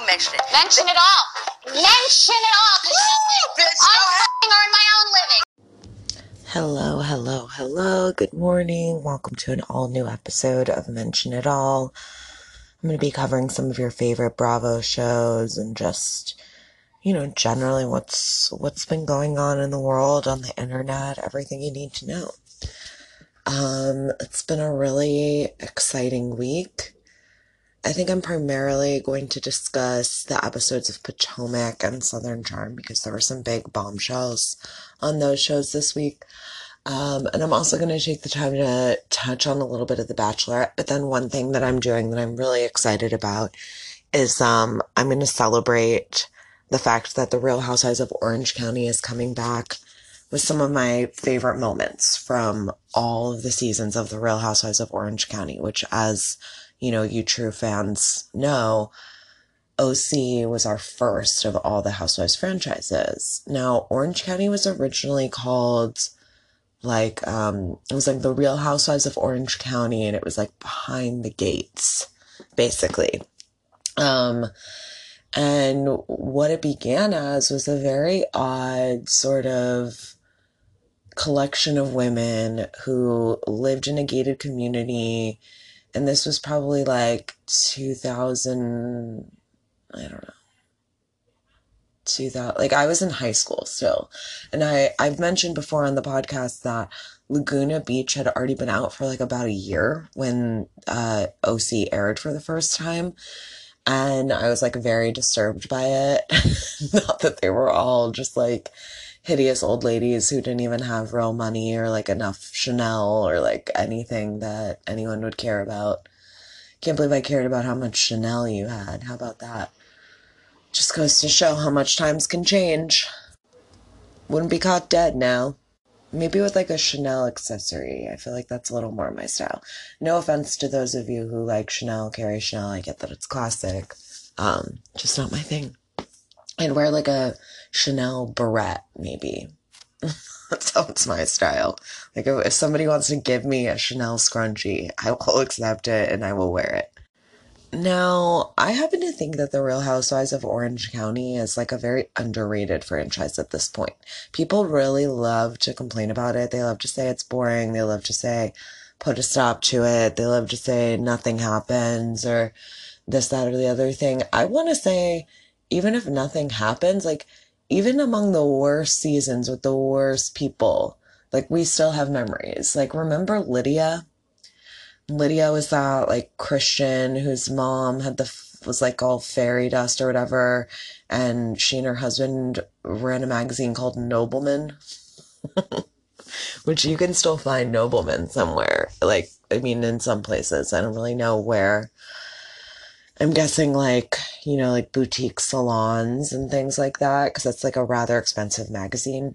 will mention it. Mention it all. Mention it all. Because Bitch, I'm go ahead. earn my own living. Hello, hello, hello. Good morning. Welcome to an all new episode of Mention It All. I'm going to be covering some of your favorite Bravo shows and just, you know, generally what's what's been going on in the world, on the internet, everything you need to know. Um, it's been a really exciting week. I think I'm primarily going to discuss the episodes of Potomac and Southern Charm because there were some big bombshells on those shows this week. Um, and I'm also going to take the time to touch on a little bit of The Bachelorette. But then one thing that I'm doing that I'm really excited about is um, I'm going to celebrate the fact that The Real Housewives of Orange County is coming back with some of my favorite moments from all of the seasons of The Real Housewives of Orange County, which, as you know, you true fans know, OC was our first of all the Housewives franchises. Now, Orange County was originally called like um it was like the Real Housewives of Orange County and it was like behind the gates basically. Um and what it began as was a very odd sort of collection of women who lived in a gated community and this was probably like 2000 I don't know. 2000 like I was in high school still and I I've mentioned before on the podcast that Laguna Beach had already been out for like about a year when uh OC aired for the first time and I was like very disturbed by it. Not that they were all just like hideous old ladies who didn't even have real money or like enough Chanel or like anything that anyone would care about can't believe I cared about how much Chanel you had how about that just goes to show how much times can change. Wouldn't be caught dead now. Maybe with like a Chanel accessory. I feel like that's a little more my style. No offense to those of you who like Chanel, carry Chanel. I get that it's classic. Um, just not my thing. I'd wear like a Chanel beret, maybe. that sounds my style. Like if, if somebody wants to give me a Chanel scrunchie, I will accept it and I will wear it. Now, I happen to think that The Real Housewives of Orange County is like a very underrated franchise at this point. People really love to complain about it. They love to say it's boring. They love to say, put a stop to it. They love to say nothing happens or this, that, or the other thing. I want to say, even if nothing happens, like, even among the worst seasons with the worst people, like, we still have memories. Like, remember Lydia? Lydia was that like Christian whose mom had the was like all fairy dust or whatever, and she and her husband ran a magazine called Nobleman, which you can still find Nobleman somewhere. Like I mean, in some places, I don't really know where. I'm guessing like you know like boutique salons and things like that because that's like a rather expensive magazine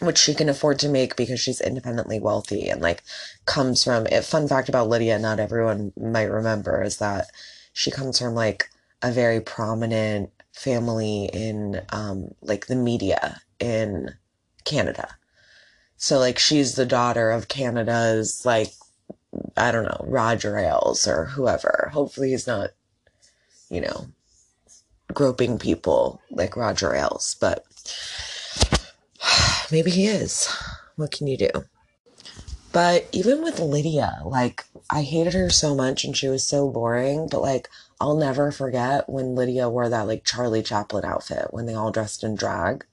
which she can afford to make because she's independently wealthy and like comes from a fun fact about Lydia not everyone might remember is that she comes from like a very prominent family in um like the media in Canada. So like she's the daughter of Canada's like I don't know, Roger Ailes or whoever. Hopefully he's not you know groping people like Roger Ailes, but maybe he is. What can you do? But even with Lydia, like, I hated her so much and she was so boring, but like, I'll never forget when Lydia wore that like Charlie Chaplin outfit when they all dressed in drag.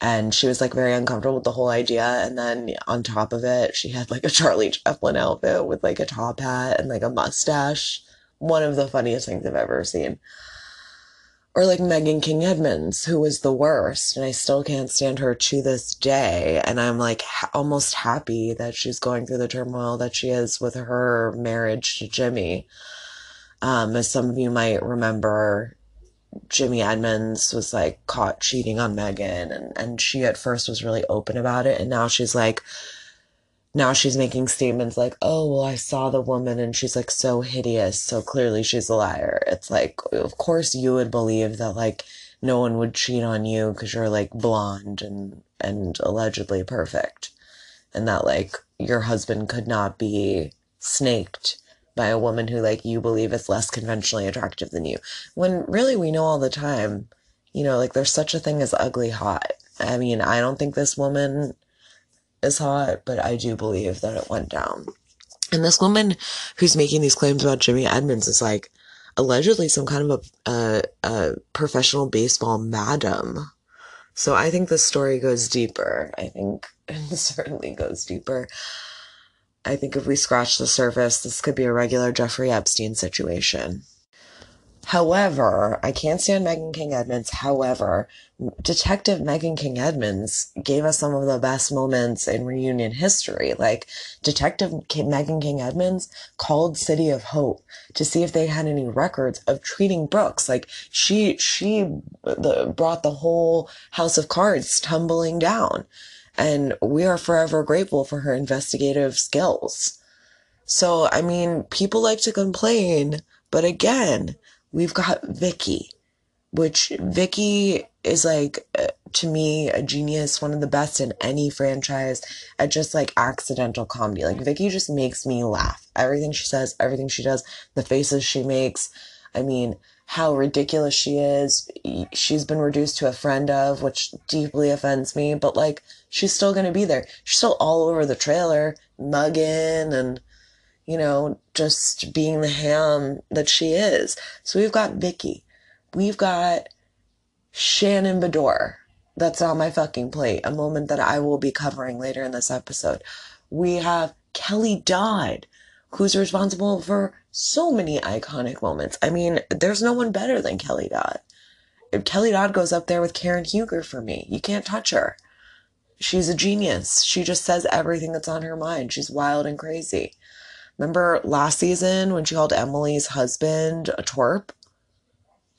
And she was like very uncomfortable with the whole idea. And then on top of it, she had like a Charlie Chaplin outfit with like a top hat and like a mustache. One of the funniest things I've ever seen or like Megan King Edmonds, who was the worst, and I still can't stand her to this day. And I'm like ha- almost happy that she's going through the turmoil that she is with her marriage to Jimmy. Um, as some of you might remember, Jimmy Edmonds was like caught cheating on Megan, and and she at first was really open about it, and now she's like, now she's making statements like, oh, well, I saw the woman and she's like so hideous. So clearly she's a liar. It's like, of course you would believe that like no one would cheat on you because you're like blonde and, and allegedly perfect. And that like your husband could not be snaked by a woman who like you believe is less conventionally attractive than you. When really we know all the time, you know, like there's such a thing as ugly hot. I mean, I don't think this woman is hot, but I do believe that it went down. And this woman who's making these claims about Jimmy Edmonds is like allegedly some kind of a, a, a professional baseball madam. So I think the story goes deeper. I think it certainly goes deeper. I think if we scratch the surface, this could be a regular Jeffrey Epstein situation. However, I can't stand Megan King Edmonds. However, Detective Megan King Edmonds gave us some of the best moments in reunion history. Like, Detective Megan King Edmonds called City of Hope to see if they had any records of treating Brooks. Like, she, she the, brought the whole house of cards tumbling down. And we are forever grateful for her investigative skills. So, I mean, people like to complain, but again, we've got Vicki, which Vicki is like, uh, to me, a genius, one of the best in any franchise at just like accidental comedy. Like, Vicki just makes me laugh. Everything she says, everything she does, the faces she makes. I mean, how ridiculous she is. She's been reduced to a friend of, which deeply offends me, but like, she's still gonna be there. She's still all over the trailer, mugging and, you know, just being the ham that she is. So we've got Vicki. We've got Shannon Beador. That's on my fucking plate. A moment that I will be covering later in this episode. We have Kelly Dodd, who's responsible for so many iconic moments. I mean, there's no one better than Kelly Dodd. If Kelly Dodd goes up there with Karen Huger for me, you can't touch her. She's a genius. She just says everything that's on her mind. She's wild and crazy. Remember last season when she called Emily's husband a twerp?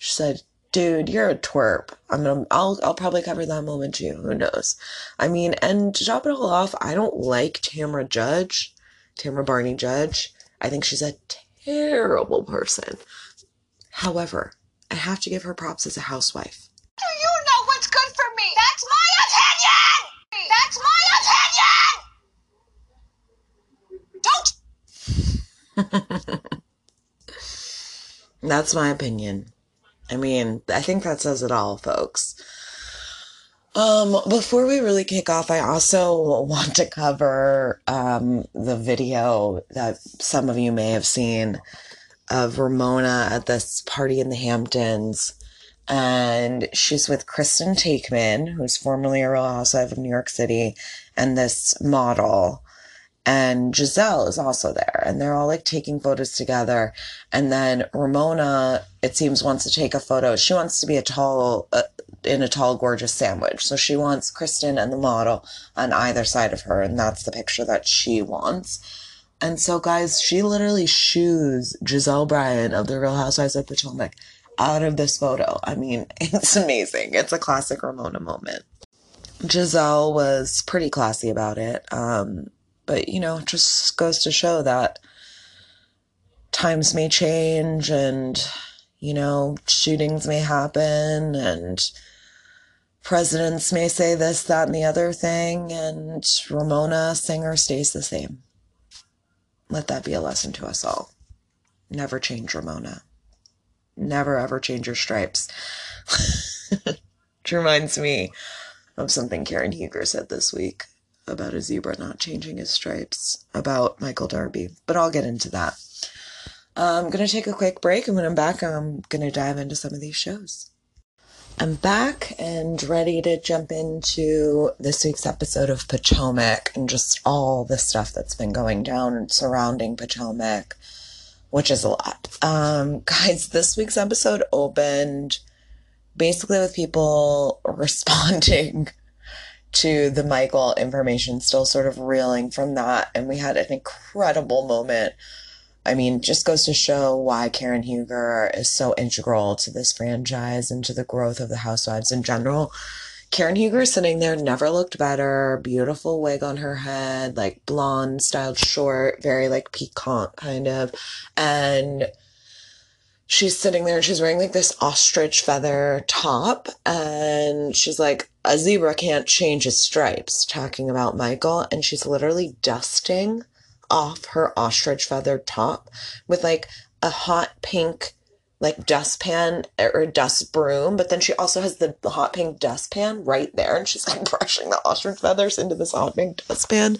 She said, dude, you're a twerp. I'm gonna, I'll, I'll probably cover that moment too. Who knows? I mean, and to top it all off, I don't like Tamra Judge, Tamra Barney Judge. I think she's a terrible person. However, I have to give her props as a housewife. Do you know what's good for me? That's my opinion! That's my opinion! Don't That's my opinion. I mean, I think that says it all, folks. Um, before we really kick off, I also want to cover um, the video that some of you may have seen of Ramona at this party in the Hamptons. And she's with Kristen Taekman, who's formerly a Real Housewife of New York City, and this model and Gizelle is also there and they're all like taking photos together. And then Ramona it seems wants to take a photo. She wants to be a tall uh, in a tall gorgeous sandwich. So she wants Kristen and the model on either side of her and that's the picture that she wants. And so guys she literally shoos Gizelle Bryant of the Real Housewives of Potomac out of this photo. I mean it's amazing. It's a classic Ramona moment. Gizelle was pretty classy about it. Um but you know, just goes to show that times may change and you know, shootings may happen and presidents may say this, that, and the other thing, and Ramona Singer stays the same. Let that be a lesson to us all. Never change Ramona. Never ever change your stripes. Which reminds me of something Karen Huger said this week about a zebra not changing his stripes about Michael Darby, but I'll get into that. I'm going to take a quick break, and when I'm back, I'm going to dive into some of these shows. I'm back and ready to jump into this week's episode of Potomac and just all the stuff that's been going down surrounding Potomac, which is a lot. Um, guys, this week's episode opened basically with people responding to the Michael information, still sort of reeling from that. And we had an incredible moment. I mean, just goes to show why Karen Huger is so integral to this franchise and to the growth of the Housewives in general. Karen Huger sitting there never looked better, beautiful wig on her head, like blonde, styled short, very like piquant kind of. And she's sitting there and she's wearing like this ostrich feather top and she's like a zebra can't change his stripes talking about michael and she's literally dusting off her ostrich feather top with like a hot pink like dustpan or dust broom, but then she also has the hot pink dustpan right there, and she's like brushing the ostrich feathers into this hot pink dustpan.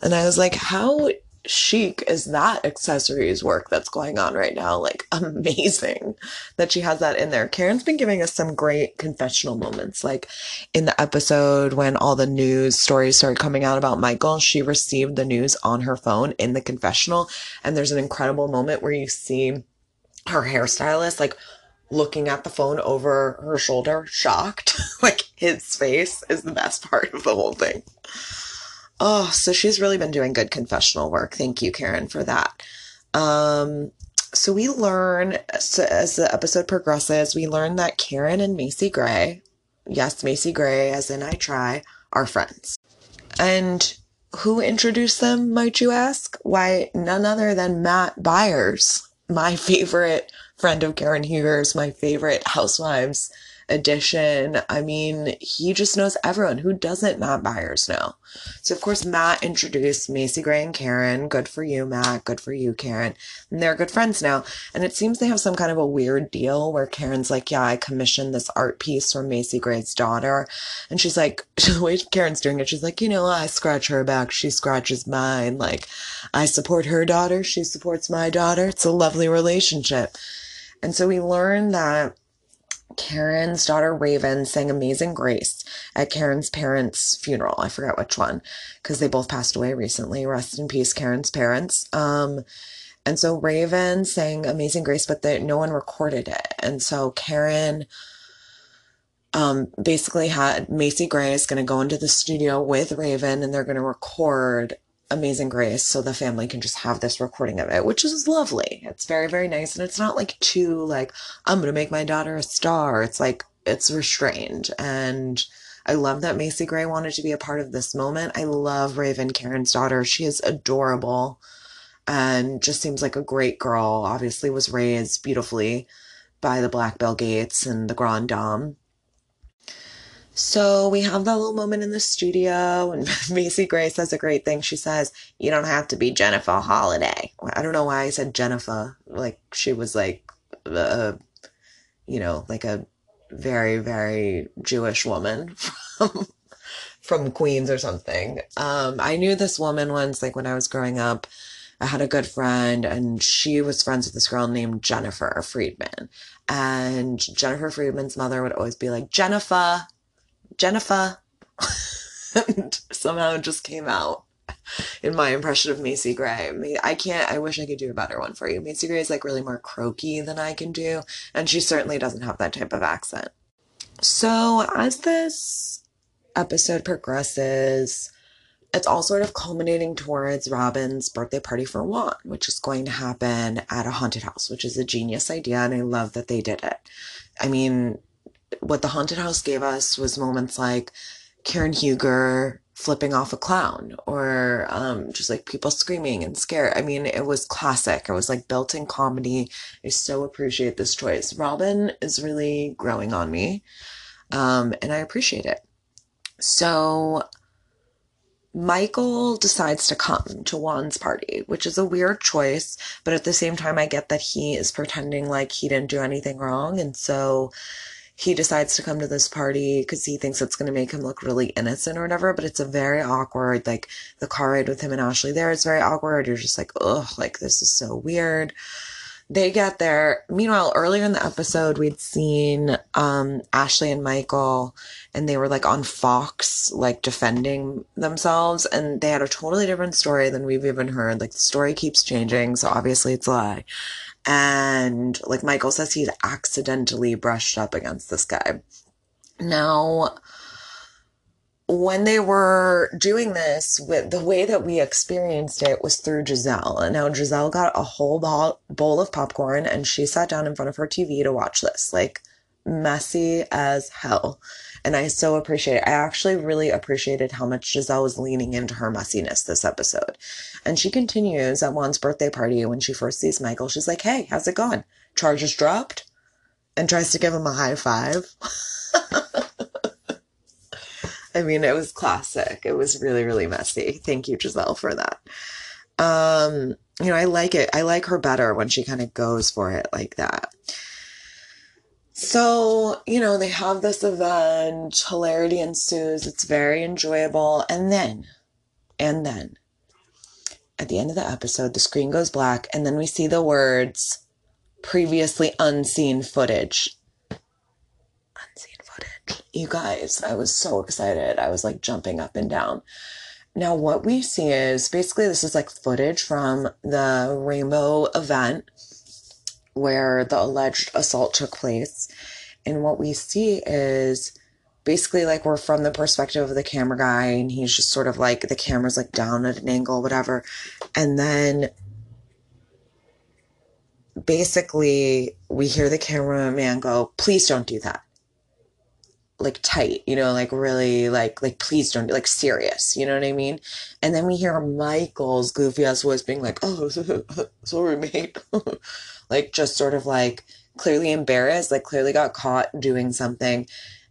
And I was like, how chic is that accessories work that's going on right now? Like amazing that she has that in there. Karen's been giving us some great confessional moments. Like in the episode when all the news stories started coming out about Michael, she received the news on her phone in the confessional. And there's an incredible moment where you see her hairstylist like looking at the phone over her shoulder, shocked. like his face is the best part of the whole thing. Oh, so she's really been doing good confessional work. Thank you, Karen, for that. Um, so we learn so as the episode progresses, we learn that Karen and Macy Gray, yes, Macy Gray, as in I try, are friends. And who introduced them, might you ask? Why, none other than Matt Byers my favorite friend of Karen Huger's, my favorite Housewives edition. I mean, he just knows everyone. Who doesn't Matt Byers know? So, of course, Matt introduced Macy Gray and Karen. Good for you, Matt. Good for you, Karen. And they're good friends now. And it seems they have some kind of a weird deal where Karen's like, Yeah, I commissioned this art piece for Macy Gray's daughter. And she's like, The way Karen's doing it, she's like, You know, I scratch her back. She scratches mine. Like, I support her daughter. She supports my daughter. It's a lovely relationship. And so we learn that Karen's daughter Raven sang Amazing Grace at Karen's parents' funeral. I forgot which one because they both passed away recently. Rest in peace, Karen's parents. Um, and so Raven sang Amazing Grace, but the, no one recorded it. And so Karen um, basically had Macy Gray is going to go into the studio with Raven and they're going to record Amazing Grace so the family can just have this recording of it, which is lovely. It's very, very nice. And it's not like too like, I'm going to make my daughter a star. It's like, it's restrained. And I love that Macy Gray wanted to be a part of this moment. I love Raven, Karen's daughter. She is adorable and just seems like a great girl. Obviously was raised beautifully by the Black Bill Gates and the Grand Dame. So we have that little moment in the studio, and Macy Gray says a great thing. She says, You don't have to be Jennifer Holliday. I don't know why I said Jennifer. Like she was like, uh, you know, like a very, very Jewish woman from, from Queens or something. Um, I knew this woman once, like when I was growing up. I had a good friend, and she was friends with this girl named Jennifer Friedman. And Jennifer Friedman's mother would always be like, Jennifer, Jennifer. and somehow it just came out in my impression of Macy Gray. I can't, I wish I could do a better one for you. Macy Gray is like really more croaky than I can do, and she certainly doesn't have that type of accent. So, as this episode progresses, it's all sort of culminating towards Robyn's birthday party for Juan, which is going to happen at a haunted house, which is a genius idea, and I love that they did it. I mean, what the haunted house gave us was moments like Karen Huger flipping off a clown or um, just like people screaming and scared. I mean, it was classic. It was like built in comedy. I so appreciate this choice. Robyn is really growing on me, um, and I appreciate it. So Michael decides to come to Juan's party, which is a weird choice, but at the same time, I get that he is pretending like he didn't do anything wrong. And so he decides to come to this party because he thinks it's going to make him look really innocent or whatever, but it's a very awkward, like the car ride with him and Ashley there is very awkward. You're just like, ugh, like this is so weird. They get there. Meanwhile, earlier in the episode, we'd seen um, Ashley and Michael, and they were like on Fox, like defending themselves, and they had a totally different story than we've even heard. Like the story keeps changing, so obviously it's a lie. And like Michael says, he'd accidentally brushed up against this guy. Now, when they were doing this, with the way that we experienced it was through Gizelle. And now Gizelle got a whole bowl of popcorn and she sat down in front of her TV to watch this. Like, messy as hell. And I so appreciate it. I actually really appreciated how much Gizelle was leaning into her messiness this episode. And she continues at Juan's birthday party when she first sees Michael. She's like, hey, how's it going? Charges dropped? And tries to give him a high five. I mean, it was classic. It was really, really messy. Thank you, Gizelle, for that. Um, you know, I like it. I like her better when she kind of goes for it like that. So, you know, they have this event, hilarity ensues, it's very enjoyable. And then, and then, at the end of the episode, the screen goes black, and then we see the words previously unseen footage. You guys, I was so excited. I was like jumping up and down. Now, what we see is basically this is like footage from the Rainbow event where the alleged assault took place. And what we see is basically like we're from the perspective of the camera guy, and he's just sort of like the camera's like down at an angle, whatever. And then basically we hear the cameraman go, please don't do that. Like tight, you know, like really like like please don't like serious, you know what I mean? And then we hear Michael's goofy ass voice being like, Oh sorry mate like just sort of like clearly embarrassed, like clearly got caught doing something.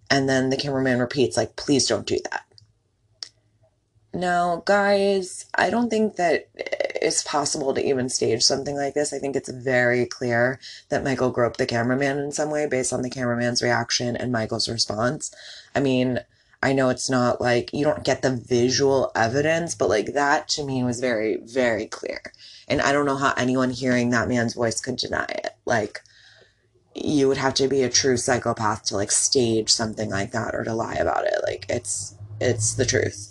And then the cameraman repeats, like, please don't do that. Now, guys, I don't think that it's possible to even stage something like this. I think it's very clear that Michael groped the cameraman in some way based on the cameraman's reaction and Michael's response. I mean, I know it's not like you don't get the visual evidence, but like that to me was very, very clear. And I don't know how anyone hearing that man's voice could deny it. Like, you would have to be a true psychopath to like stage something like that or to lie about it. Like, it's, it's the truth.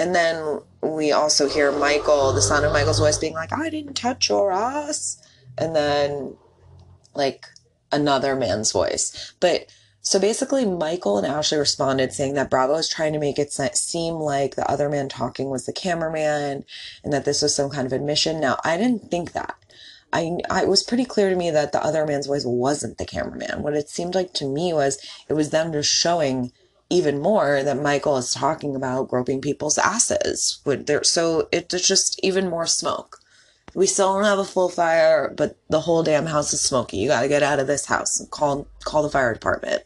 And then we also hear Michael, the sound of Michael's voice being like, I didn't touch your ass. And then like another man's voice. But so basically, Michael and Ashley responded saying that Bravo is trying to make it seem like the other man talking was the cameraman and that this was some kind of admission. Now, I didn't think that. I, I, it was pretty clear to me that the other man's voice wasn't the cameraman. What it seemed like to me was it was them just showing even more that Michael is talking about groping people's asses. So it's just even more smoke. We still don't have a full fire, but the whole damn house is smoky. You got to get out of this house and call call the fire department.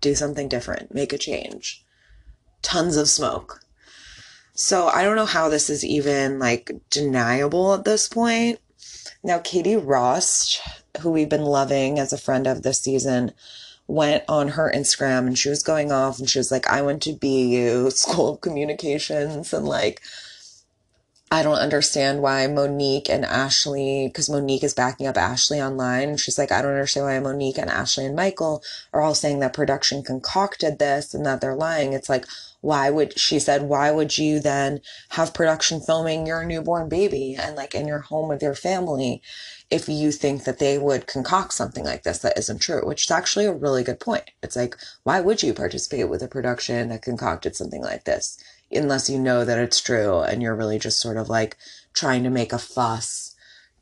Do something different. Make a change. Tons of smoke. So I don't know how this is even like deniable at this point. Now, Katie Rost, who we've been loving as a friend of this season, went on her Instagram and she was going off and she was like, I went to BU, School of Communications, and like, I don't understand why Monique and Ashley, because Monique is backing up Ashley online. She's like, I don't understand why Monique and Ashley and Michael are all saying that production concocted this and that they're lying. It's like, why would, she said, why would you then have production filming your newborn baby and like in your home with your family if you think that they would concoct something like this that isn't true, which is actually a really good point. It's like, why would you participate with a production that concocted something like this? unless you know that it's true and you're really just sort of like trying to make a fuss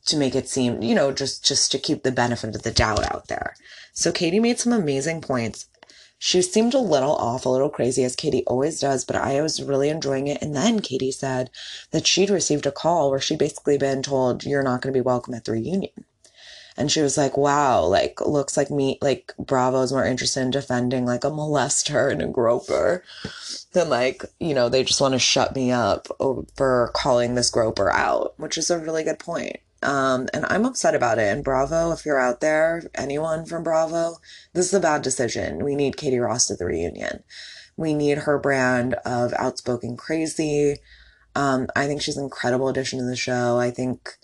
to make it seem, you know, just just to keep the benefit of the doubt out there. So Katie made some amazing points. She seemed a little off, a little crazy, as Katie always does, but I was really enjoying it. And then Katie said that she'd received a call where she'd basically been told, You're not going to be welcome at the reunion. And she was like, wow, like, looks like me, like, Bravo's more interested in defending like a molester and a groper than like, you know, they just want to shut me up oh, for calling this groper out, which is a really good point. Um, and I'm upset about it. And Bravo, if you're out there, anyone from Bravo, this is a bad decision. We need Katie Rost at the reunion. We need her brand of outspoken crazy. Um, I think she's an incredible addition to the show. I think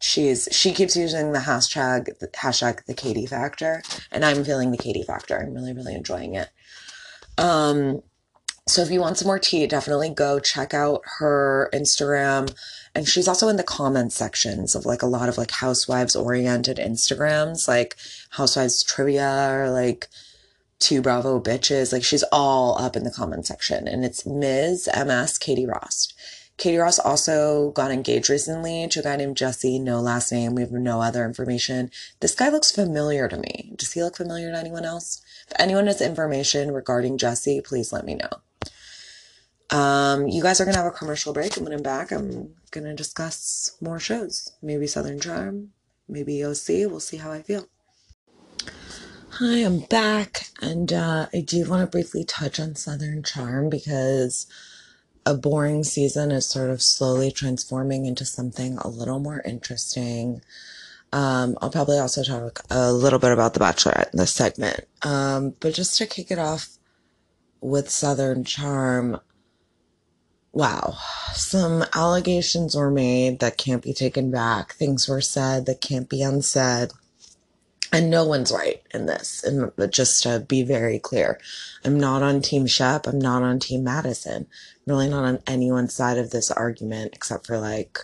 she's she keeps using the hashtag the hashtag the Katie factor, and I'm feeling the Katie factor. I'm really really enjoying it. Um, so if you want some more tea, definitely go check out her Instagram. And she's also in the comment sections of like a lot of like housewives oriented Instagrams, like housewives trivia or like two Bravo bitches. Like she's all up in the comment section. And it's Ms. MS Katie Rost. Katie Rost also got engaged recently to a guy named Jesse, no last name. We have no other information. This guy looks familiar to me. Does he look familiar to anyone else? If anyone has information regarding Jesse, please let me know. Um, you guys are gonna have a commercial break, and when I'm back, I'm gonna discuss more shows. Maybe Southern Charm, maybe OC. We'll see how I feel. Hi, I'm back, and uh, I do want to briefly touch on Southern Charm because a boring season is sort of slowly transforming into something a little more interesting. Um, I'll probably also talk a little bit about The Bachelorette in this segment. Um, but just to kick it off with Southern Charm, wow, some allegations were made that can't be taken back. Things were said that can't be unsaid. And no one's right in this. And just to be very clear, I'm not on Team Shep. I'm not on Team Madison. I'm really not on anyone's side of this argument except for like,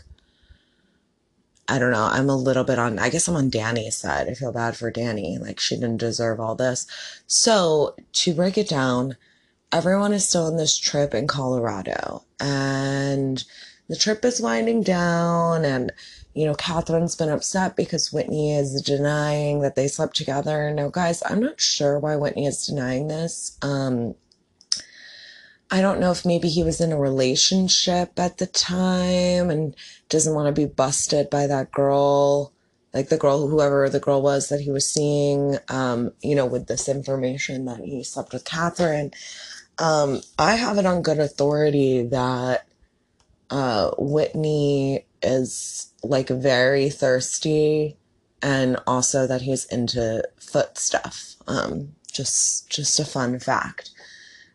I don't know. I'm a little bit on, I guess I'm on Danny's side. I feel bad for Danny. Like she didn't deserve all this. So to break it down, everyone is still on this trip in Colorado and the trip is winding down and you know, Kathryn's been upset because Whitney is denying that they slept together. Now, guys, I'm not sure why Whitney is denying this. Um, I don't know if maybe he was in a relationship at the time and doesn't want to be busted by that girl, like the girl, whoever the girl was that he was seeing, um, you know, with this information that he slept with Kathryn. Um, I have it on good authority that uh, Whitney is like very thirsty and also that he's into foot stuff. Um, just just a fun fact.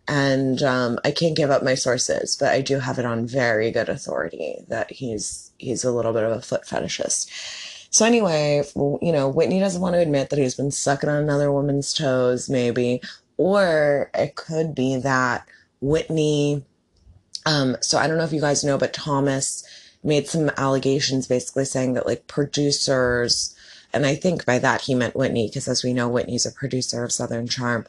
And um, I can't give up my sources, but I do have it on very good authority that he's he's a little bit of a foot fetishist. So anyway, you know, Whitney doesn't want to admit that he's been sucking on another woman's toes, maybe, or it could be that Whitney. Um, so I don't know if you guys know, but Thomas made some allegations basically saying that like producers, and I think by that he meant Whitney, because as we know, Whitney's a producer of Southern Charm,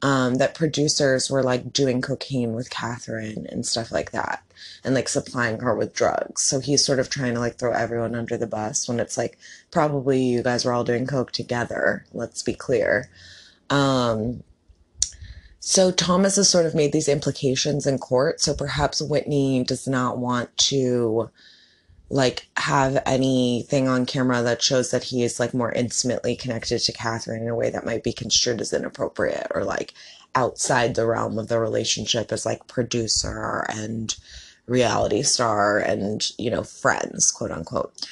um, that producers were like doing cocaine with Kathryn and stuff like that, and like supplying her with drugs. So he's sort of trying to like throw everyone under the bus when it's like probably you guys were all doing coke together. Let's be clear. Um, so Thomas has sort of made these implications in court. So perhaps Whitney does not want to like have anything on camera that shows that he is like more intimately connected to Kathryn in a way that might be construed as inappropriate or like outside the realm of the relationship as like producer and reality star and you know friends quote unquote.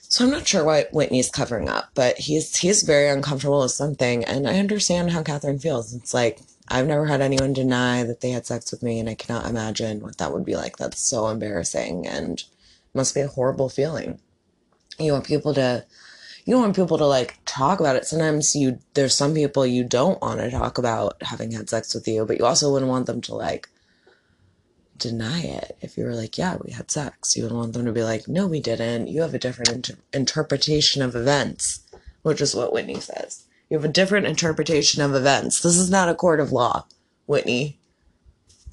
So i'm not sure what whitney's covering up but he's he's very uncomfortable with something. And i understand how kathryn feels. It's like i've never had anyone deny that they had sex with me and i cannot imagine what that would be like that's so embarrassing and must be a horrible feeling. You want people to you don't want people to like talk about it. Sometimes you there's some people you don't want to talk about having had sex with you, but you also wouldn't want them to like deny it. If you were like, yeah, we had sex, you would want them to be like, no, we didn't. You have a different inter- interpretation of events, which is what Whitney says. You have a different interpretation of events. This is not a court of law, Whitney.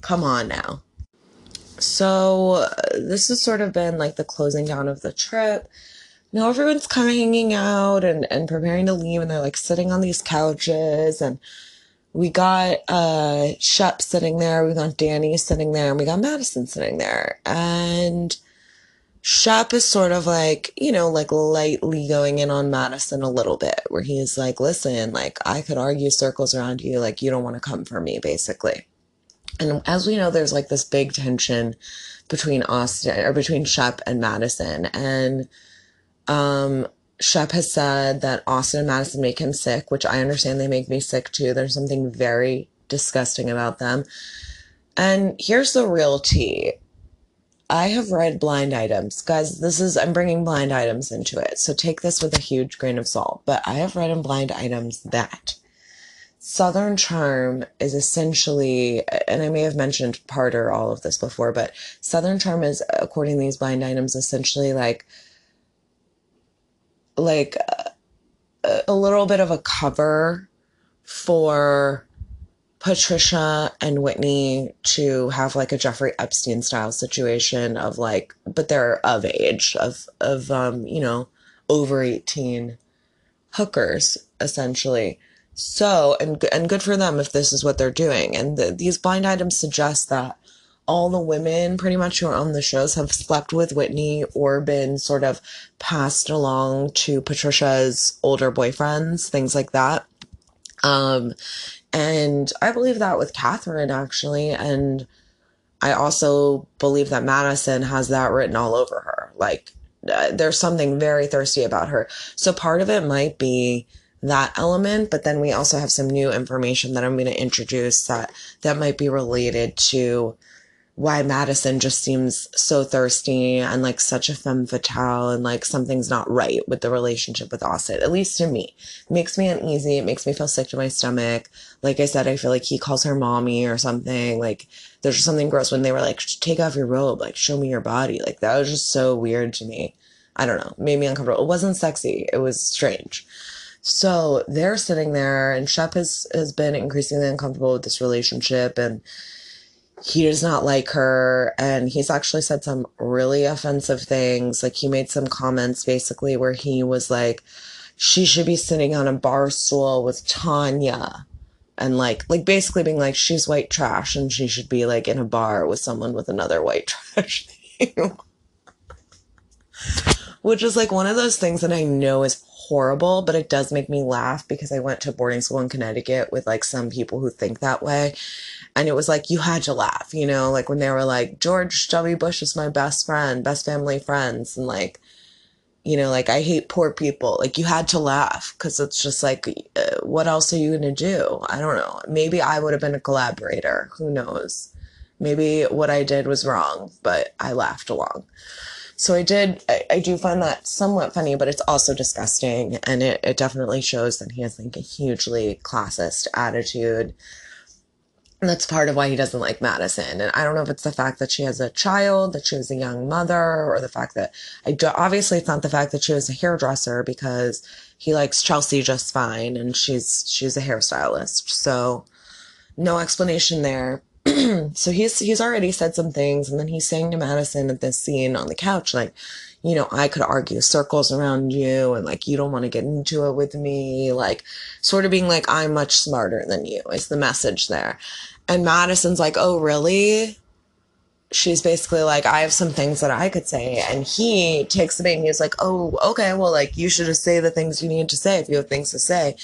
Come on now. So uh, this has sort of been like the closing down of the trip. Now everyone's kind of hanging out and, and preparing to leave and they're like sitting on these couches and we got uh Shep sitting there, we got Danny sitting there, and we got Madison sitting there. And Shep is sort of like, you know, like lightly going in on Madison a little bit, where he's like, listen, like I could argue circles around you, like you don't want to come for me, basically. And as we know, there's like this big tension between Austin or between Shep and Madison. And um, Shep has said that Austin and Madison make him sick, which I understand they make me sick too. There's something very disgusting about them. And here's the real tea. I have read blind items. Guys, this is, I'm bringing blind items into it. So take this with a huge grain of salt. But I have read in blind items that Southern Charm is essentially, and I may have mentioned part or all of this before, but Southern Charm is, according to these blind items, essentially like, like a, a little bit of a cover for Patricia and Whitney to have like a Jeffrey Epstein style situation of like, but they're of age, of, of, um, you know, over 18 hookers, essentially. So, and and good for them if this is what they're doing. And the, these blind items suggest that all the women pretty much who are on the shows have slept with Whitney or been sort of passed along to Patricia's older boyfriends, things like that. Um, and I believe that with Kathryn actually, and I also believe that Madison has that written all over her. Like, uh, there's something very thirsty about her. So part of it might be that element, but then we also have some new information that I'm going to introduce that that might be related to why Madison just seems so thirsty and like such a femme fatale and like something's not right with the relationship with Austin, at least to me. It makes me uneasy. It makes me feel sick to my stomach. Like I said, I feel like he calls her mommy or something. Like there's just something gross when they were like, take off your robe, like show me your body. Like that was just so weird to me. I don't know, made me uncomfortable. It wasn't sexy. It was strange. So they're sitting there and Shep has, has been increasingly uncomfortable with this relationship and he does not like her and he's actually said some really offensive things. Like he made some comments basically where he was like she should be sitting on a bar stool with tanya and like like basically being like she's white trash and she should be like in a bar with someone with another white trash which is like one of those things that i know is horrible but it does make me laugh because i went to boarding school in connecticut with like some people who think that way and it was like you had to laugh, you know, like when they were like George W. Bush is my best friend, best family friends, and like, you know, like I hate poor people. Like you had to laugh because it's just like, uh, what else are you gonna do? I don't know. Maybe I would have been a collaborator. Who knows? Maybe what I did was wrong, but I laughed along. So I did, I, I do find that somewhat funny, but it's also disgusting. And it, it definitely shows that he has like a hugely classist attitude that's part of why he doesn't like Madison. And I don't know if it's the fact that she has a child, that she was a young mother, or the fact that I do, obviously it's not the fact that she was a hairdresser because he likes Chelsea just fine and she's she's a hairstylist. So no explanation there. so he's he's already said some things and then he's saying to Madison at this scene on the couch like you know, I could argue circles around you and like you don't want to get into it with me, like sort of being like I'm much smarter than you is the message there. And Madison's like, oh, really? She's basically like, I have some things that I could say. And he takes the bait and he's like, oh, okay, well, like, you should just say the things you need to say if you have things to say.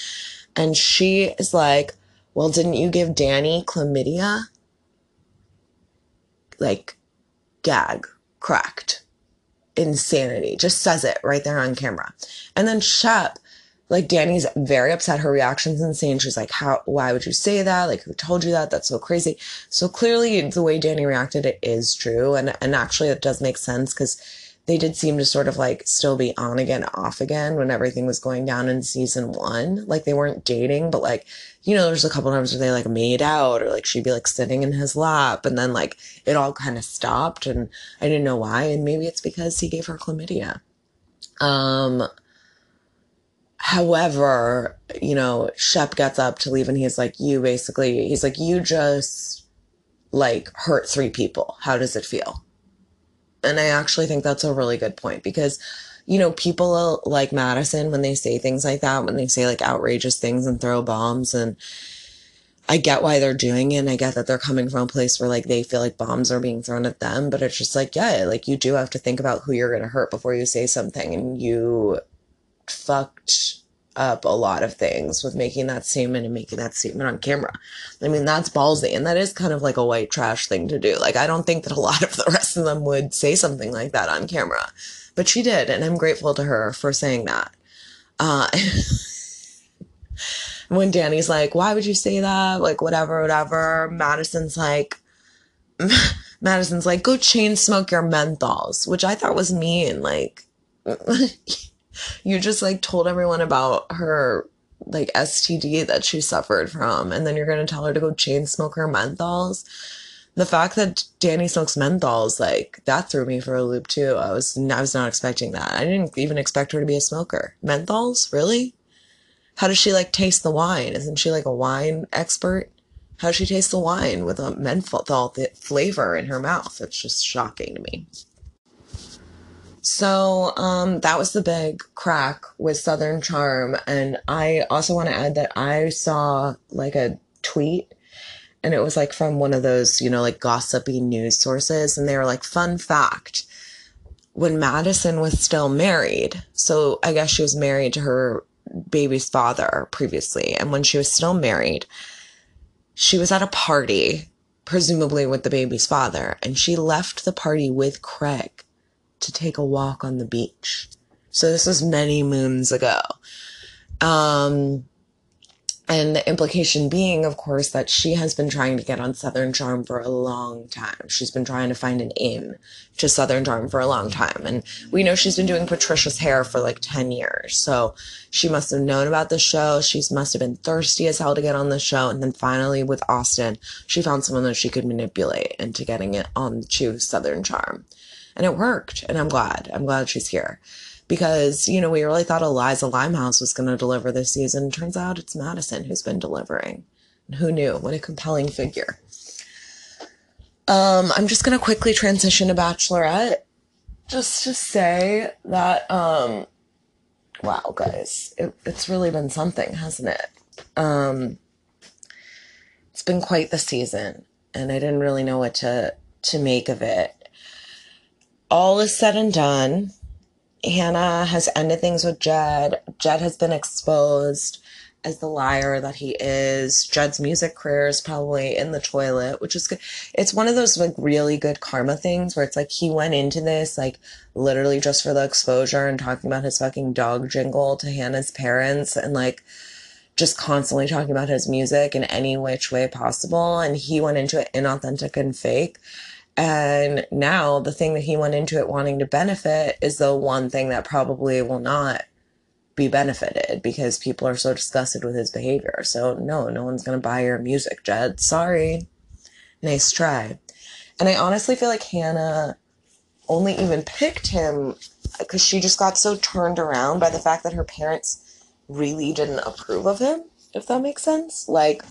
And she is like, well, didn't you give Danny chlamydia? Like, gag, cracked, insanity. Just says it right there on camera. And then Shep like Danny's very upset. Her reaction's insane. She's like, how, why would you say that? Like, who told you that? That's so crazy. So clearly the way Danny reacted, it is true. And, and actually it does make sense because they did seem to sort of like still be on again, off again when everything was going down in season one. Like they weren't dating, but like, you know, there's a couple times where they like made out or like she'd be like sitting in his lap and then like it all kind of stopped and I didn't know why. And maybe it's because he gave her chlamydia. Um, However, you know, Shep gets up to leave and he's like, you basically, he's like, you just like hurt three people. How does it feel? And I actually think that's a really good point because, you know, people like Madison, when they say things like that, when they say like outrageous things and throw bombs and, I get why they're doing it. And I get that they're coming from a place where like they feel like bombs are being thrown at them, but it's just like, yeah, like you do have to think about who you're going to hurt before you say something. And you fucked up a lot of things with making that statement and making that statement on camera. I mean, that's ballsy. And that is kind of like a white trash thing to do. Like, I don't think that a lot of the rest of them would say something like that on camera. But she did. And I'm grateful to her for saying that. Uh, when Danny's like, why would you say that? Like, whatever, whatever. Madison's like, Madison's like, go chain smoke your menthols, which I thought was mean. Like, you just like told everyone about her like STD that she suffered from, and then you're gonna tell her to go chain smoke her menthols. The fact that Danny smokes menthols, like that threw me for a loop too. I was I was not expecting that. I didn't even expect her to be a smoker. Menthols, really? How does she like taste the wine? Isn't she like a wine expert? How does she taste the wine with a menthol flavor in her mouth? It's just shocking to me. So um, that was the big crack with Southern Charm. And I also want to add that I saw like a tweet and it was like from one of those, you know, like gossipy news sources. And they were like, fun fact when Madison was still married, so I guess she was married to her baby's father previously. And when she was still married, she was at a party presumably with the baby's father, and she left the party with Craig to take a walk on the beach. So this was many moons ago. Um, and the implication being, of course, that she has been trying to get on Southern Charm for a long time. She's been trying to find an in to Southern Charm for a long time. And we know she's been doing Patricia's hair for like 10 years. So she must have known about the show. She must have been thirsty as hell to get on the show. And then finally with Austin, she found someone that she could manipulate into getting it on to Southern Charm. And it worked. And I'm glad. I'm glad she's here because, you know, we really thought Eliza Limehouse was going to deliver this season. Turns out it's Madison who's been delivering. Who knew? What a compelling figure. Um, I'm just going to quickly transition to Bachelorette just to say that, um, wow, guys, it, it's really been something, hasn't it? Um, it's been quite the season, and I didn't really know what to to make of it. All is said and done. Hannah has ended things with Jed. Jed has been exposed as the liar that he is. Jed's music career is probably in the toilet, which is good. It's one of those like really good karma things where it's like he went into this like literally just for the exposure and talking about his fucking dog jingle to Hannah's parents and like just constantly talking about his music in any which way possible. And he went into it inauthentic and fake. And now the thing that he went into it wanting to benefit is the one thing that probably will not be benefited because people are so disgusted with his behavior. So no, no one's going to buy your music, Jed. Sorry. Nice try. And I honestly feel like Hannah only even picked him because she just got so turned around by the fact that her parents really didn't approve of him, if that makes sense. Like,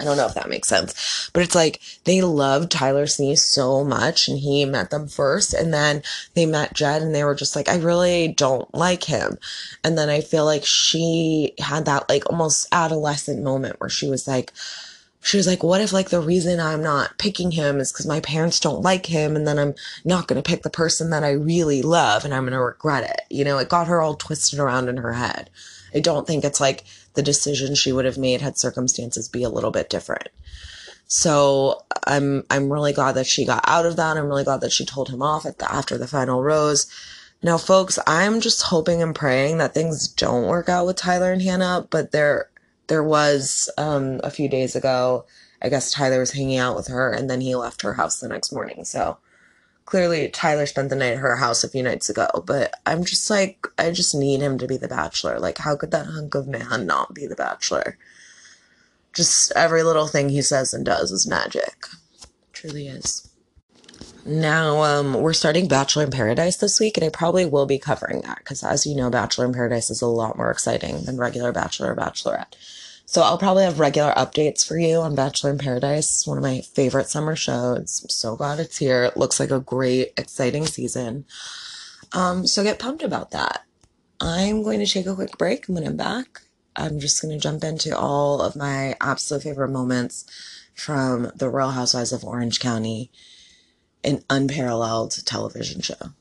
I don't know if that makes sense, but it's like they loved Tyler Sneeze so much and he met them first and then they met Jed and they were just like, I really don't like him. And then I feel like she had that like almost adolescent moment where she was like, she was like, what if like the reason I'm not picking him is because my parents don't like him and then I'm not going to pick the person that I really love and I'm going to regret it. You know, it got her all twisted around in her head. I don't think it's like the decision she would have made had circumstances be a little bit different. So I'm I'm really glad that she got out of that. I'm really glad that she told him off at the, after the final rose. Now, folks, I'm just hoping and praying that things don't work out with Tyler and Hannah. But there there was um, a few days ago. I guess Tyler was hanging out with her, and then he left her house the next morning. So clearly Tyler spent the night at her house a few nights ago, but I'm just like, I just need him to be the bachelor. Like, how could that hunk of man not be the bachelor? Just every little thing he says and does is magic. truly is. Now, um, we're starting Bachelor in Paradise this week, and I probably will be covering that because, as you know, Bachelor in Paradise is a lot more exciting than regular Bachelor or Bachelorette. So I'll probably have regular updates for you on Bachelor in Paradise. One of my favorite summer shows. I'm so glad it's here. It looks like a great, exciting season. Um, so get pumped about that. I'm going to take a quick break. And when I'm back, I'm just going to jump into all of my absolute favorite moments from The Real Housewives of Orange County, an unparalleled television show.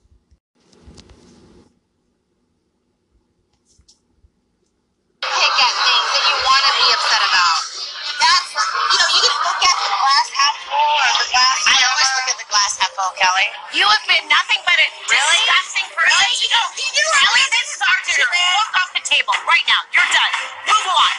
A really? disgusting person. Really? You know, you really? This is our dinner. Walk off the table right now. You're done. Move on.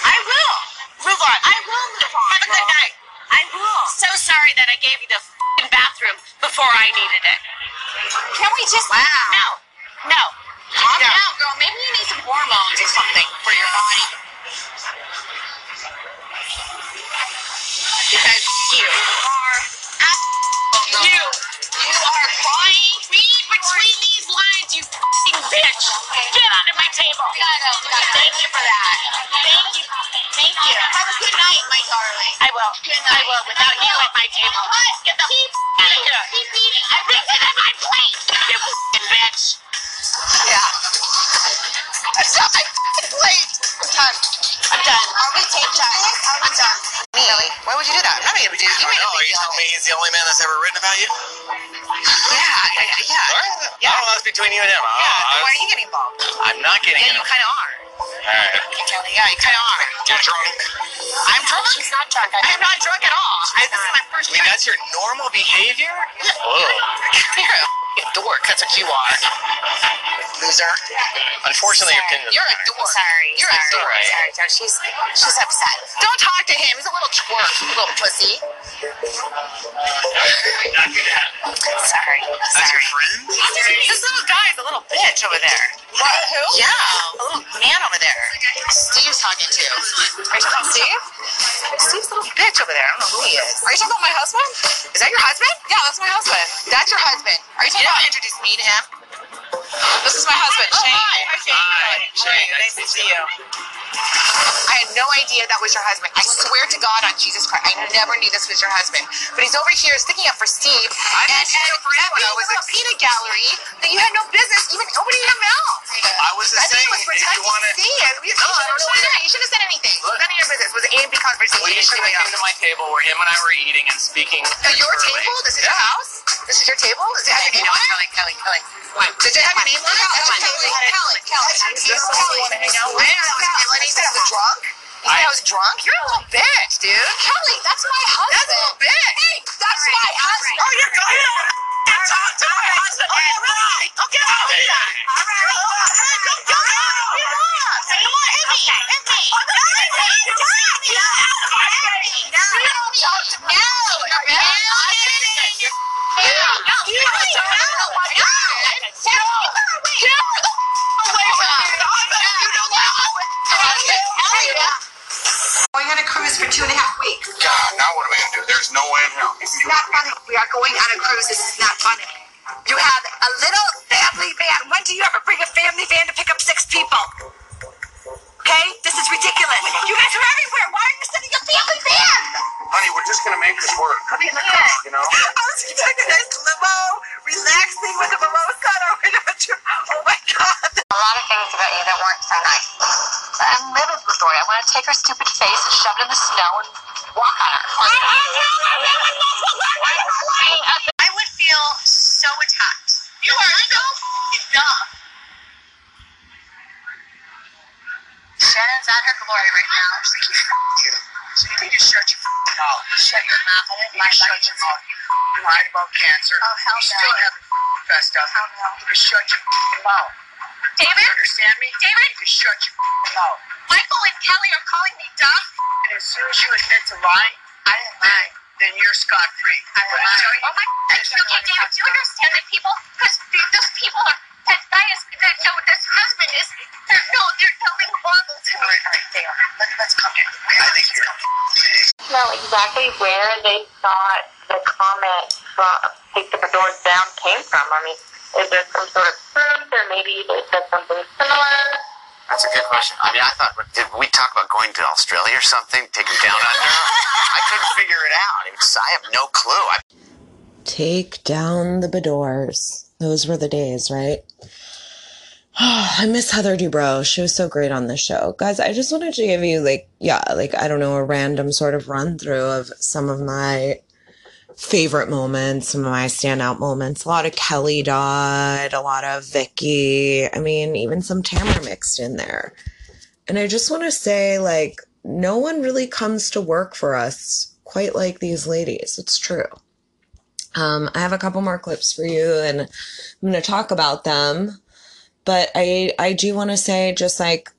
I will. Move on. I will move on. Have a good night. I will. So sorry that I gave you the fing bathroom before I needed it. Can we just? Wow. No. No. Calm no. down, girl. Maybe you need some hormones or something for your body. Because you are you. You are crying. Read between these lines, you fucking bitch. Get under my table. Thank you for that. Thank you. Thank you. Have a good night, my darling. I will. Good night. I will. Without you at my table. Get the keep out of here. Keep eating. It in my plate. You fucking bitch. Yeah. That's not my fucking plate. I'm done. I'm done. Are we tape time? I'm done. Me? Why would you do that? I'm not making a big deal. You made a know. Are you deal. telling me he's the only man that's ever written about you? Yeah, yeah, yeah. yeah. All right. Yeah. Oh, that's between you and him. Yeah, Oh, why are you getting involved? I'm not getting Yeah, in. you kind of are. I Alright. Kelly, yeah, you kind of are. You're drunk. I'm drunk. She's not drunk. I I am not drunk at all. I, this is my first I mean, drink. that's your normal behavior? Whoa. You're a f***ing dork. That's what you are. Loser. Unfortunately, your pin You're a dork. Sorry. You're a sorry. dork. Sorry. Sorry. She's she's upset. Don't talk to him. He's a little twerp, little pussy. Sorry. That's your friend? This little guy's a little bitch over there. What? Who? Yeah, a little man over there. Steve's talking to. Are you talking about Steve? Steve's a little bitch over there. I don't know who he is. Are you talking about my husband? Is that your husband? Yeah, that's my husband. That's your husband. Are you talking about introduce me to him? This is my husband, Shane. Hi, hi, Shane. Hi, Shane. Nice to see you. I had no idea that was your husband. I swear to God on Jesus Christ, I never knew this was your husband. But he's over here sticking up for Steve. I and, and up for anyone. I was a peanut gallery that you had no business even opening your mouth. I was just I saying, was if you protecting wanna- Steve. You, you, No, I shouldn't don't have know. said- you should have said anything. Look. none of your business. It was an A&B conversation. Well, you should have came to my table where him and I were eating and speaking. At your table? This is your house? This is your table? Does it have your name on it? Kelly, Kelly, Kelly. Does it have your name on it? That's your table. Kelly, Kelly. That's your table. someone you wanna hang out with? I know, Kelly. He said I was drunk. He said I was drunk. You're a little bitch, dude. Kelly, that's my husband. That's a little bitch. Hey, that's my husband. Oh, you're going to talk to my husband. Oh, yeah, really? Okay, out of here. All right. Go, go, go. Come on. Come on, hit me. Hit me. Oh, no, hit me. Hit me. No. You don't talk to me. No. You're bad. No. No. You don't talk to me. Oh, my God. No. Get away from me. You don't know. Going on a cruise for two and a half weeks. God, now what are we gonna do? There's no way in hell. This is not funny. We are going on a cruise. This is not funny. You have a little family van. When do you ever bring a family van to pick up six people? Okay? This is ridiculous. You guys are everywhere. Why are you sending a family van? Honey, we're just gonna make this work. You know? I was expecting a nice limo, relaxing with a mimosa or whatever. Oh my God. A lot of things about you that weren't so nice. I'm livid with Lori. I want to take her stupid face and shove it in the snow and walk on her. I would feel so attacked. You are so dumb. Shannon's at her glory right now. She's like, you you. So you need to shut your mouth. Shut your mouth. I didn't like shut your mouth. You lied about cancer. Oh, hell You still haven't up. Hell no. You shut your mouth. David? You understand me? David? You shut your mouth. Michael and Kelly are calling me dumb. And as soon as you admit to lying, I didn't lie. Then you're scot free. I Oh my! God. Okay, David, do you understand that people? Because those people are. That guy is. That no, this husband is. They're, no, they're telling horrible to me. All right, all right, they are. Let, let's come in. I think you're. know exactly where they thought the comment from take the doors down came from. I mean, is there some sort of proof, or maybe they said something similar? That's a good question. I mean, I thought, did we talk about going to Australia or something? Taking down under? I couldn't figure it out. It's, I have no clue. I Take down the Beadors. Those were the days, right? I miss Heather Dubrow. She was so great on the show. Guys, I just wanted to give you, like, yeah, like, I don't know, a random sort of run through of some of my favorite moments, some of my standout moments. A lot of Kelly Dodd, a lot of Vicki. I mean, even some Tamra mixed in there. And I just want to say, like, no one really comes to work for us quite like these ladies. It's true. Um, I have a couple more clips for you and I'm going to talk about them. But I, I do want to say just like,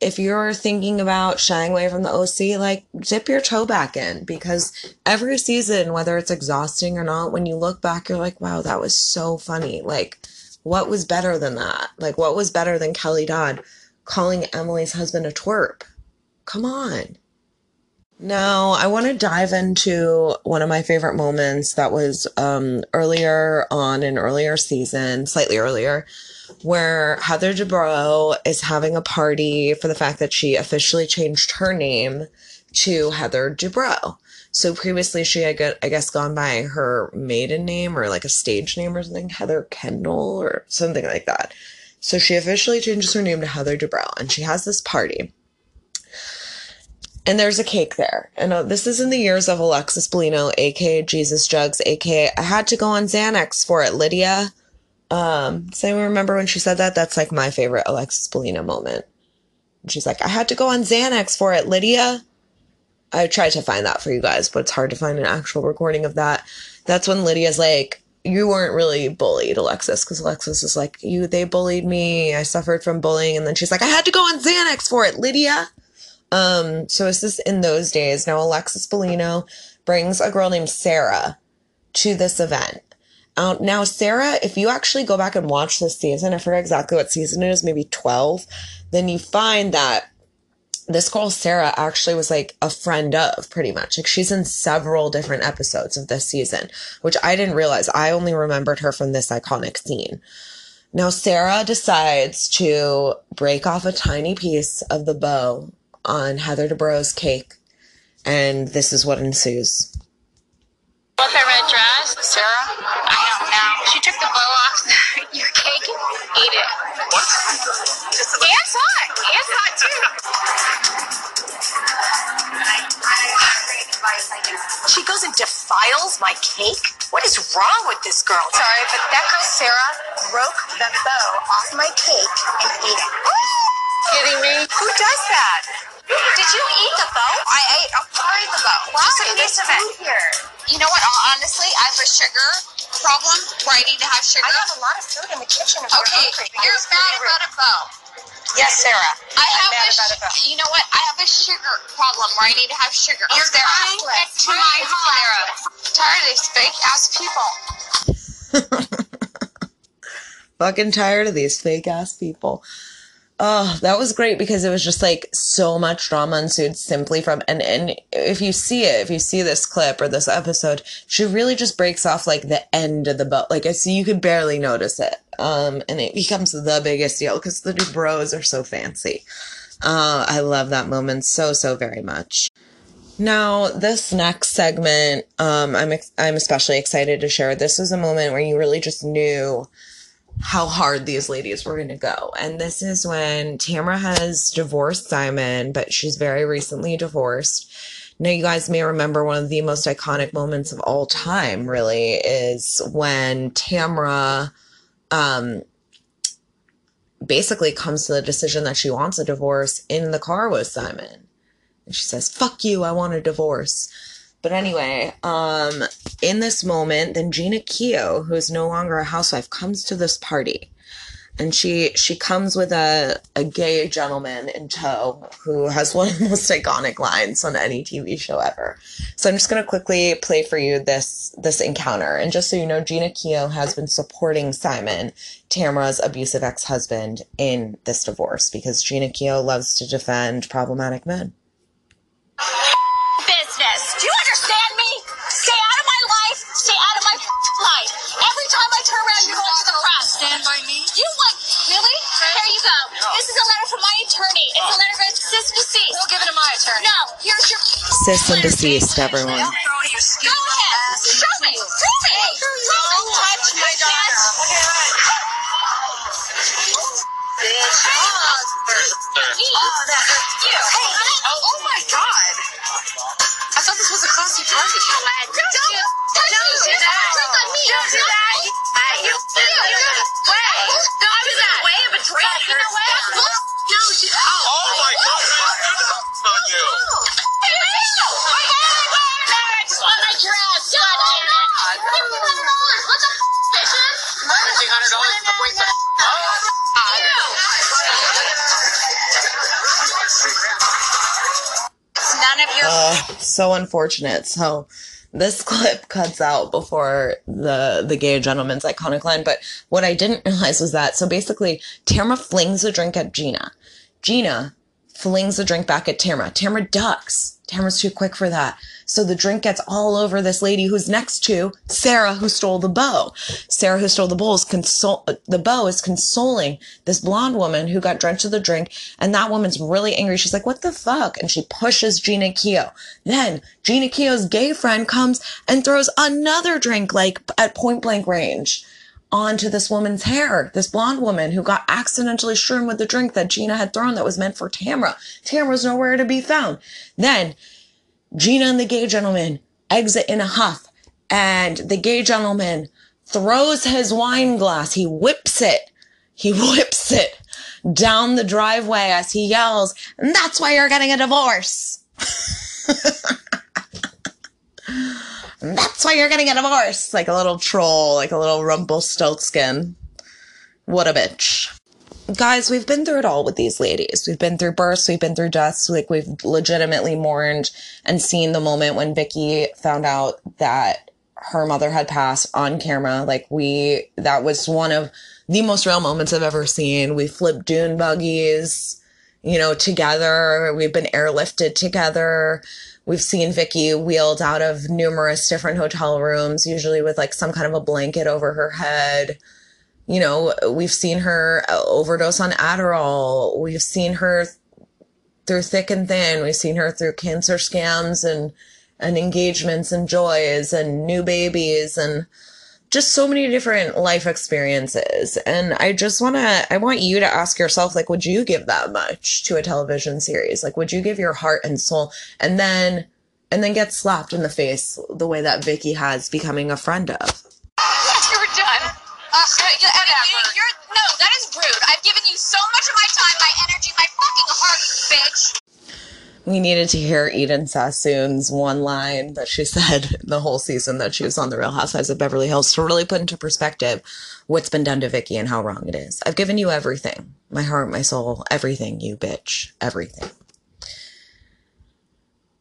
if you're thinking about shying away from the OC, like dip your toe back in because every season, whether it's exhausting or not, when you look back, you're like, wow, that was so funny. Like, what was better than that? Like, what was better than Kelly Dodd calling Emily's husband a twerp? Come on. No, I want to dive into one of my favorite moments that was um, earlier on an earlier season, slightly earlier, where Heather Dubrow is having a party for the fact that she officially changed her name to Heather Dubrow. So previously she had, got, I guess, gone by her maiden name or like a stage name or something, Heather Kendall or something like that. So she officially changes her name to Heather Dubrow and she has this party and there's a cake there. And uh, this is in the years of Alexis Bellino, aka Jesus Jugs, aka I had to go on Xanax for it, Lydia. Um, does anyone remember when she said that? That's like my favorite Alexis Bellino moment. She's like, I had to go on Xanax for it, Lydia. I tried to find that for you guys, but it's hard to find an actual recording of that. That's when Lydia's like, You weren't really bullied, Alexis, because Alexis is like, You they bullied me, I suffered from bullying, and then she's like, I had to go on Xanax for it, Lydia. Um, so it's this in those days. Now Alexis Bellino brings a girl named Sarah to this event. Uh, now, Sarah, if you actually go back and watch this season, I forget exactly what season it is, maybe 12, then you find that this girl, Sarah, actually was like a friend of pretty much. Like she's in several different episodes of this season, which I didn't realize. I only remembered her from this iconic scene. Now, Sarah decides to break off a tiny piece of the bow on Heather Dubrow's cake, and this is what ensues. What the red dress? Sarah? I don't know. She took the bow off your cake and ate it. What? And saw it. And saw it too. She goes and defiles my cake? What is wrong with this girl? Sorry, but that girl Sarah broke the bow off my cake and ate it. Kidding me? Who does that? Did you eat the bow? I ate a part of the bow. Why? Just a There's piece of it. food here. You know what? Honestly, I have a sugar problem where I need to have sugar. I have a lot of food in the kitchen if Okay, you're hungry. you're mad about a bow. Yes, Sarah. I I'm mad a, about a bow. sh- you know what? I have a sugar problem where I need to have sugar. You're Sarah, classless. to my You're home. classless. Tired of these fake ass people. Fucking tired of these fake ass people. Oh, that was great because it was just like so much drama ensued simply from and and if you see it, if you see this clip or this episode, she really just breaks off like the end of the bow. Like I see you could barely notice it. Um and it becomes the biggest deal because the Dubrows are so fancy. Uh I love that moment so so very much. Now, this next segment, um, I'm ex- I'm especially excited to share. This was a moment where you really just knew how hard these ladies were going to go. And this is when Tamra has divorced Simon, but she's very recently divorced. Now, you guys may remember one of the most iconic moments of all time, really, is when Tamra um, basically comes to the decision that she wants a divorce in the car with Simon. And she says, fuck you, I want a divorce. But anyway, um, in this moment, then Jeana Keough, who is no longer a housewife, comes to this party. And she she comes with a, a gay gentleman in tow who has one of the most iconic lines on any TV show ever. So I'm just gonna quickly play for you this this encounter. And just so you know, Jeana Keough has been supporting Simon, Tamra's abusive ex-husband, in this divorce because Jeana Keough loves to defend problematic men. Deceased. We'll give it to my attorney. No, here's your Sis and deceased, everyone. Go ahead. Show me. Show me. Don't touch my daughter. Oh, that hurts you. Hey, oh my god. I thought this was a classy party. Don't do that. Don't do that. Drink on me. Don't do that. Hey, you way. Don't do that. Way of a drink. You know what? No, she, oh, Oh my Of your Uh, so unfortunate. So this clip cuts out before the the gay gentleman's iconic line. But what I didn't realize was that so basically Tamra flings a drink at Gina. Gina flings the drink back at Tamra. Tamra ducks. Tamra's too quick for that. So the drink gets all over this lady who's next to Sarah, who stole the bow. Sarah, who stole the bow, is the bow is consoling this blonde woman who got drenched with the drink. And that woman's really angry. She's like, what the fuck? And she pushes Jeana Keough. Then Jeana Keough's gay friend comes and throws another drink, like at point blank range onto this woman's hair, this blonde woman who got accidentally strewn with the drink that Gina had thrown that was meant for Tamra. Tamra's nowhere to be found. Then Gina and the gay gentleman exit in a huff, and the gay gentleman throws his wine glass. He whips it. He whips it down the driveway as he yells, and that's why you're getting a divorce. that's why you're getting a divorce. Like a little troll, like a little Rumpelstiltskin. What a bitch. Guys, we've been through it all with these ladies. We've been through births, we've been through deaths. Like we've legitimately mourned and seen the moment when Vicki found out that her mother had passed on camera. Like we, that was one of the most real moments I've ever seen. We flipped dune buggies, you know, together. We've been airlifted together. We've seen Vicki wheeled out of numerous different hotel rooms, usually with like some kind of a blanket over her head. You know, we've seen her uh, overdose on Adderall. We've seen her through thick and thin. We've seen her through cancer scams and, and engagements and joys and new babies and just so many different life experiences. And I just want to, I want you to ask yourself, like, would you give that much to a television series? Like, would you give your heart and soul and then, and then get slapped in the face the way that Vicki has becoming a friend of? You're done. Uh, you, you, you're, no, that is rude. I've given you so much of my time, my energy, my fucking heart, bitch. We needed to hear Eden Sassoon's one line that she said the whole season that she was on The Real Housewives of Beverly Hills to really put into perspective what's been done to Vicki and how wrong it is. I've given you everything. My heart, my soul, everything, you bitch. Everything.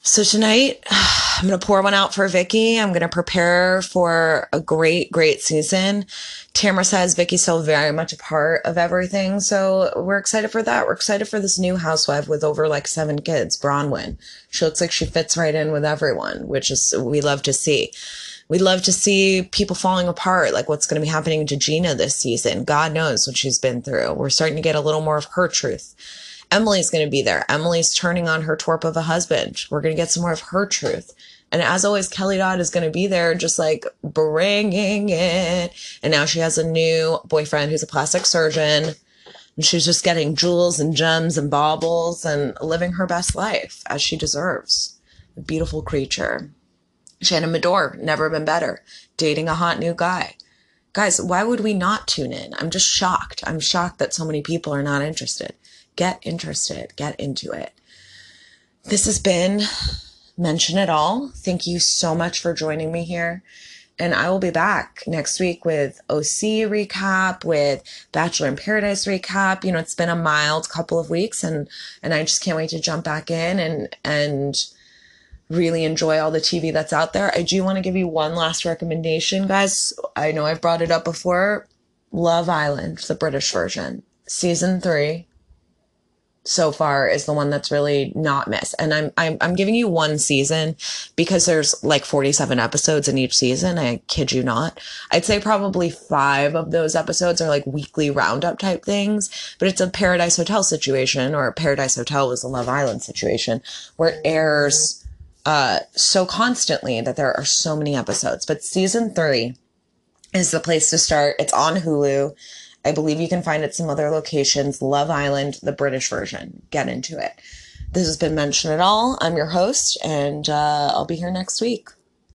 So tonight, I'm going to pour one out for Vicki. I'm going to prepare for a great, great season. Tamra says Vicki's still very much a part of everything. So we're excited for that. We're excited for this new housewife with over like seven kids, Braunwyn. She looks like she fits right in with everyone, which is, we love to see. We love to see people falling apart, like what's going to be happening to Gina this season. God knows what she's been through. We're starting to get a little more of her truth. Emily's going to be there. Emily's turning on her twerp of a husband. We're going to get some more of her truth. And as always, Kelly Dodd is going to be there just like bringing it. And now she has a new boyfriend who's a plastic surgeon. And she's just getting jewels and gems and baubles and living her best life as she deserves. A beautiful creature. Shannon Beador, never been better. Dating a hot new guy. Guys, why would we not tune in? I'm just shocked. I'm shocked that so many people are not interested. Get interested. Get into it. This has been Mention It All. Thank you so much for joining me here. And I will be back next week with OC recap, with Bachelor in Paradise recap. You know, it's been a mild couple of weeks and, and I just can't wait to jump back in and, and really enjoy all the TV that's out there. I do want to give you one last recommendation, guys. I know I've brought it up before. Love Island, the British version, season three so far is the one that's really not missed. And I'm, I'm, I'm giving you one season because there's like 47 episodes in each season. I kid you not. I'd say probably five of those episodes are like weekly roundup type things, but it's a Paradise Hotel situation or Paradise Hotel was a Love Island situation where it airs, uh, so constantly that there are so many episodes. But season three is the place to start. It's on Hulu. I believe you can find it some other locations. Love Island, the British version. Get into it. This has been Mention It All. I'm your host, and uh, I'll be here next week.